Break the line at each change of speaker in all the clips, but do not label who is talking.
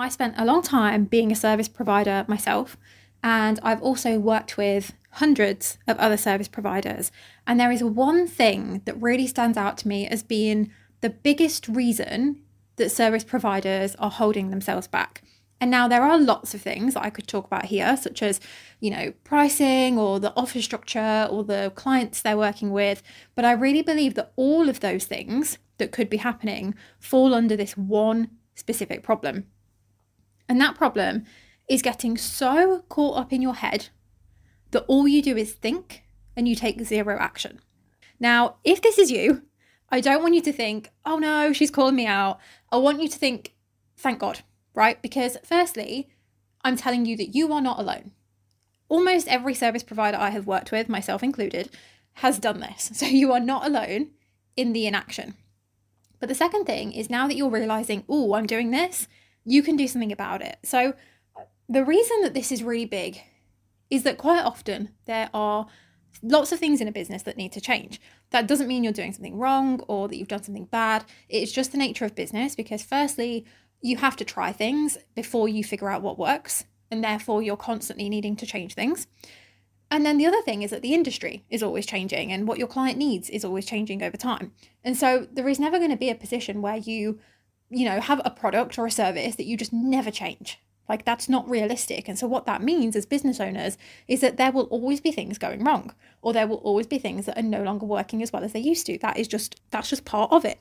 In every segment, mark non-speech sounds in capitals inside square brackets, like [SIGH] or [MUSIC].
I spent a long time being a service provider myself, and I've also worked with hundreds of other service providers. And there is one thing that really stands out to me as being the biggest reason that service providers are holding themselves back. And now there are lots of things that I could talk about here, such as, you know, pricing or the offer structure or the clients they're working with. But I really believe that all of those things that could be happening fall under this one specific problem. And that problem is getting so caught up in your head that all you do is think and you take zero action. Now, if this is you, I don't want you to think, oh no, she's calling me out. I want you to think, thank God, right? Because firstly, I'm telling you that you are not alone. Almost every service provider I have worked with, myself included, has done this. [LAUGHS] So you are not alone in the inaction. But the second thing is now that you're realizing, oh, I'm doing this, you can do something about it. So the reason that this is really big is that quite often there are lots of things in a business that need to change. That doesn't mean you're doing something wrong or that you've done something bad. It's just the nature of business because, firstly, you have to try things before you figure out what works, and therefore you're constantly needing to change things. And then the other thing is that the industry is always changing and what your client needs is always changing over time. And so there is never going to be a position where you, you know, have a product or a service that you just never change. Like that's not realistic. And so what that means as business owners is that there will always be things going wrong or there will always be things that are no longer working as well as they used to. That is just that's just part of it.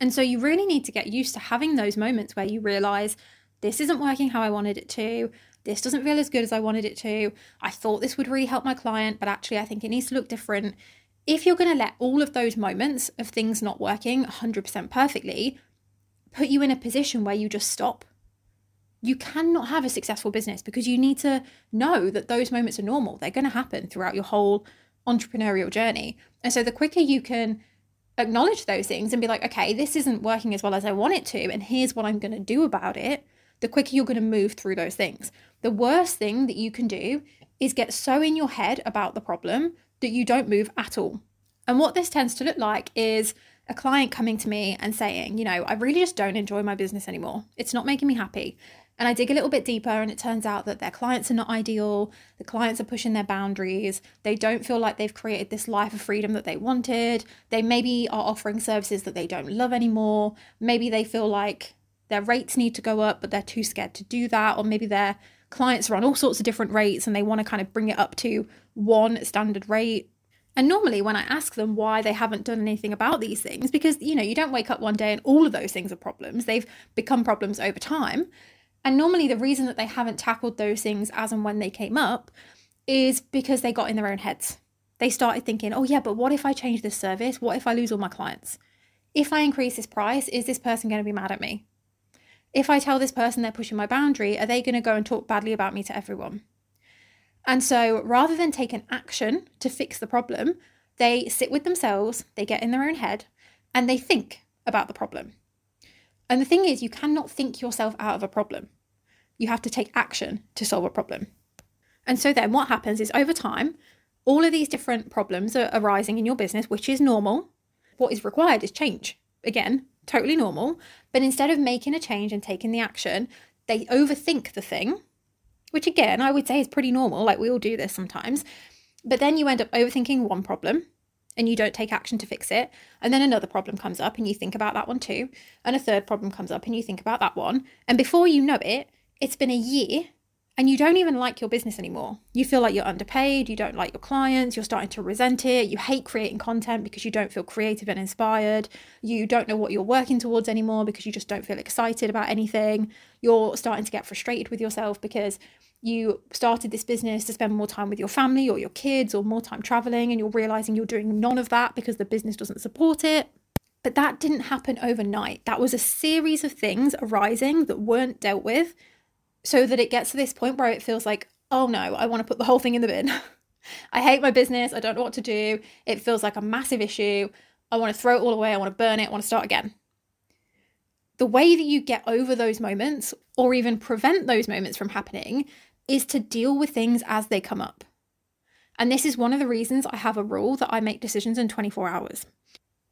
And so you really need to get used to having those moments where you realize this isn't working how I wanted it to this doesn't feel as good as I wanted it to. I thought this would really help my client, but actually, I think it needs to look different. If you're going to let all of those moments of things not working 100% perfectly put you in a position where you just stop, you cannot have a successful business because you need to know that those moments are normal. They're going to happen throughout your whole entrepreneurial journey. And so, the quicker you can acknowledge those things and be like, okay, this isn't working as well as I want it to, and here's what I'm going to do about it, the quicker you're going to move through those things. The worst thing that you can do is get so in your head about the problem that you don't move at all. And what this tends to look like is a client coming to me and saying, you know, I really just don't enjoy my business anymore. It's not making me happy. And I dig a little bit deeper, and it turns out that their clients are not ideal. The clients are pushing their boundaries. They don't feel like they've created this life of freedom that they wanted. They maybe are offering services that they don't love anymore. Maybe they feel like their rates need to go up, but they're too scared to do that. Or maybe their clients are on all sorts of different rates and they want to kind of bring it up to one standard rate. And normally, when I ask them why they haven't done anything about these things, because you know, you don't wake up one day and all of those things are problems, they've become problems over time. And normally, the reason that they haven't tackled those things as and when they came up is because they got in their own heads. They started thinking, oh, yeah, but what if I change this service? What if I lose all my clients? If I increase this price, is this person going to be mad at me? if I tell this person they're pushing my boundary, are they going to go and talk badly about me to everyone? And so rather than take an action to fix the problem, they sit with themselves, they get in their own head, and they think about the problem. And the thing is, you cannot think yourself out of a problem. You have to take action to solve a problem. And so then what happens is over time, all of these different problems are arising in your business, which is normal. What is required is change. Again, totally normal. But instead of making a change and taking the action, they overthink the thing, which again, I would say is pretty normal. Like we all do this sometimes. But then you end up overthinking one problem and you don't take action to fix it. And then another problem comes up and you think about that one too. And a third problem comes up and you think about that one. And before you know it, it's been a year and you don't even like your business anymore. You feel like you're underpaid, you don't like your clients, you're starting to resent it, you hate creating content because you don't feel creative and inspired, you don't know what you're working towards anymore because you just don't feel excited about anything. You're starting to get frustrated with yourself because you started this business to spend more time with your family or your kids or more time traveling and you're realizing you're doing none of that because the business doesn't support it. But that didn't happen overnight. That was a series of things arising that weren't dealt with so that it gets to this point where it feels like, oh no, I want to put the whole thing in the bin. [LAUGHS] I hate my business. I don't know what to do. It feels like a massive issue. I want to throw it all away. I want to burn it. I want to start again. The way that you get over those moments or even prevent those moments from happening is to deal with things as they come up. And this is one of the reasons I have a rule that I make decisions in 24 hours.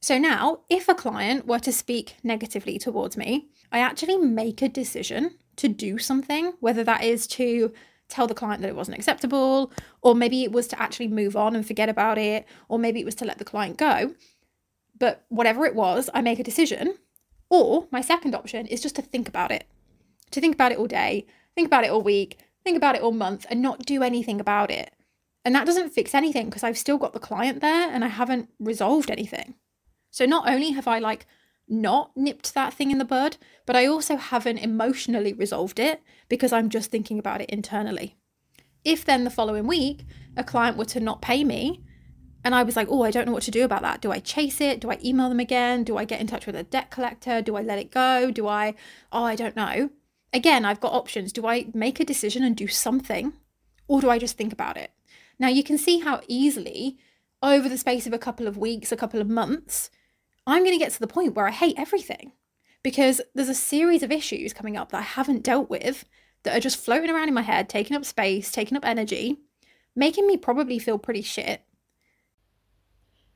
So now, if a client were to speak negatively towards me, I actually make a decision to do something, whether that is to tell the client that it wasn't acceptable, or maybe it was to actually move on and forget about it, or maybe it was to let the client go. But whatever it was, I make a decision. Or my second option is just to think about it, to think about it all day, think about it all week, think about it all month, and not do anything about it. And that doesn't fix anything because I've still got the client there and I haven't resolved anything. So not only have I like not nipped that thing in the bud, but I also haven't emotionally resolved it because I'm just thinking about it internally. If then the following week a client were to not pay me and I was like, oh, I don't know what to do about that. Do I chase it? Do I email them again? Do I get in touch with a debt collector? Do I let it go? Do I, oh, I don't know. Again, I've got options. Do I make a decision and do something or do I just think about it? Now, you can see how easily over the space of a couple of weeks, a couple of months, I'm going to get to the point where I hate everything because there's a series of issues coming up that I haven't dealt with that are just floating around in my head, taking up space, taking up energy, making me probably feel pretty shit.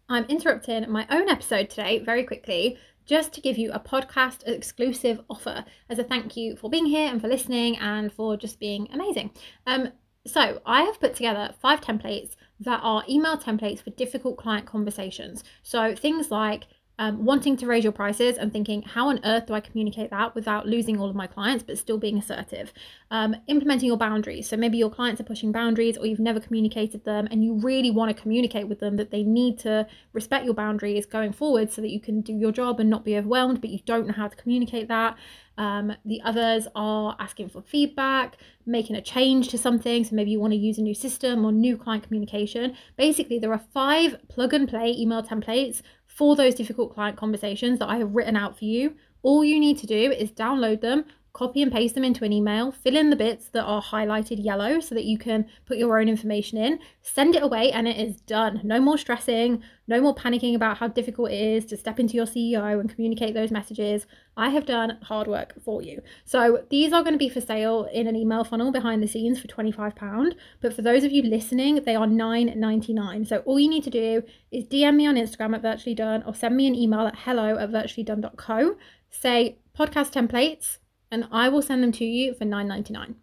I'm interrupting my own episode today very quickly just to give you a podcast exclusive offer as a thank you for being here and for listening and for just being amazing. Um, so, I have put together five templates that are email templates for difficult client conversations. So, things like um, wanting to raise your prices and thinking, how on earth do I communicate that without losing all of my clients, but still being assertive? Um, implementing your boundaries. So maybe your clients are pushing boundaries or you've never communicated them and you really want to communicate with them that they need to respect your boundaries going forward so that you can do your job and not be overwhelmed, but you don't know how to communicate that. Um, the others are asking for feedback, making a change to something. So maybe you want to use a new system or new client communication. Basically, there are five plug and play email templates for those difficult client conversations that I have written out for you. All you need to do is download them, copy and paste them into an email, fill in the bits that are highlighted yellow so that you can put your own information in, send it away, and it is done. No more stressing, no more panicking about how difficult it is to step into your CEO and communicate those messages. I have done hard work for you. So these are going to be for sale in an email funnel behind the scenes for £25. But for those of you listening, they are $9.99. So all you need to do is DM me on Instagram at virtually done or send me an email at hello at virtuallydone.co. Say podcast templates and I will send them to you for $9.99.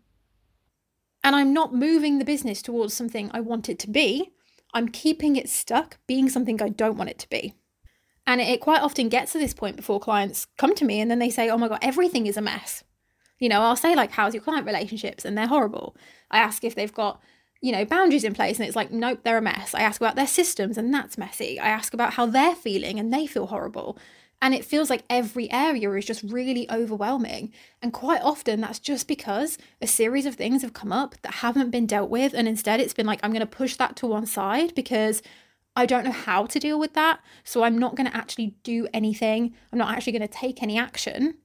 And I'm not moving the business towards something I want it to be. I'm keeping it stuck being something I don't want it to be. And it quite often gets to this point before clients come to me and then they say, oh my God, everything is a mess. You know, I'll say, like, how's your client relationships? And they're horrible. I ask if they've got, you know, boundaries in place and it's like, nope, they're a mess. I ask about their systems and that's messy. I ask about how they're feeling and they feel horrible. And it feels like every area is just really overwhelming. And quite often that's just because a series of things have come up that haven't been dealt with. And instead it's been like, I'm going to push that to one side because I don't know how to deal with that. So I'm not going to actually do anything. I'm not actually going to take any action.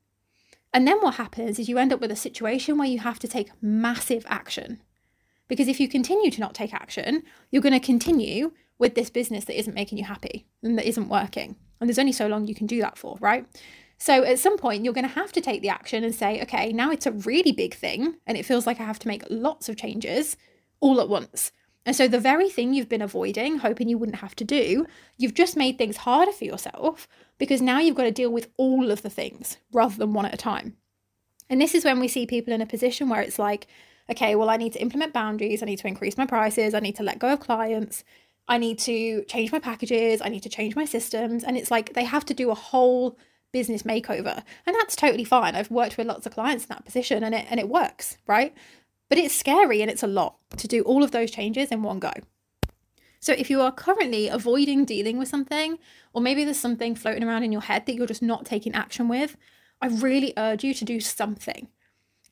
And then what happens is you end up with a situation where you have to take massive action. Because if you continue to not take action, you're going to continue with this business that isn't making you happy and that isn't working. And there's only so long you can do that for, right? So at some point, you're going to have to take the action and say, okay, now it's a really big thing. And it feels like I have to make lots of changes all at once. And so the very thing you've been avoiding, hoping you wouldn't have to do, you've just made things harder for yourself because now you've got to deal with all of the things rather than one at a time. And this is when we see people in a position where it's like, okay, well, I need to implement boundaries, I need to increase my prices, I need to let go of clients, I need to change my packages, I need to change my systems. And it's like they have to do a whole business makeover. And that's totally fine. I've worked with lots of clients in that position and it and it works, right? But it's scary and it's a lot to do all of those changes in one go. So if you are currently avoiding dealing with something, or maybe there's something floating around in your head that you're just not taking action with, I really urge you to do something.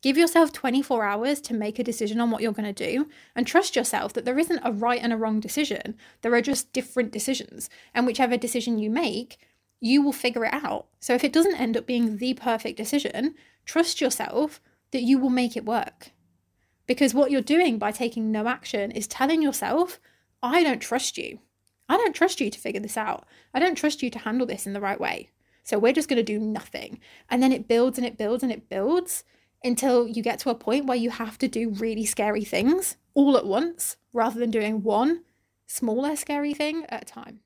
Give yourself 24 hours to make a decision on what you're going to do and trust yourself that there isn't a right and a wrong decision. There are just different decisions. And whichever decision you make, you will figure it out. So if it doesn't end up being the perfect decision, trust yourself that you will make it work. Because what you're doing by taking no action is telling yourself, I don't trust you. I don't trust you to figure this out. I don't trust you to handle this in the right way. So we're just going to do nothing. And then it builds and it builds and it builds until you get to a point where you have to do really scary things all at once rather than doing one smaller scary thing at a time.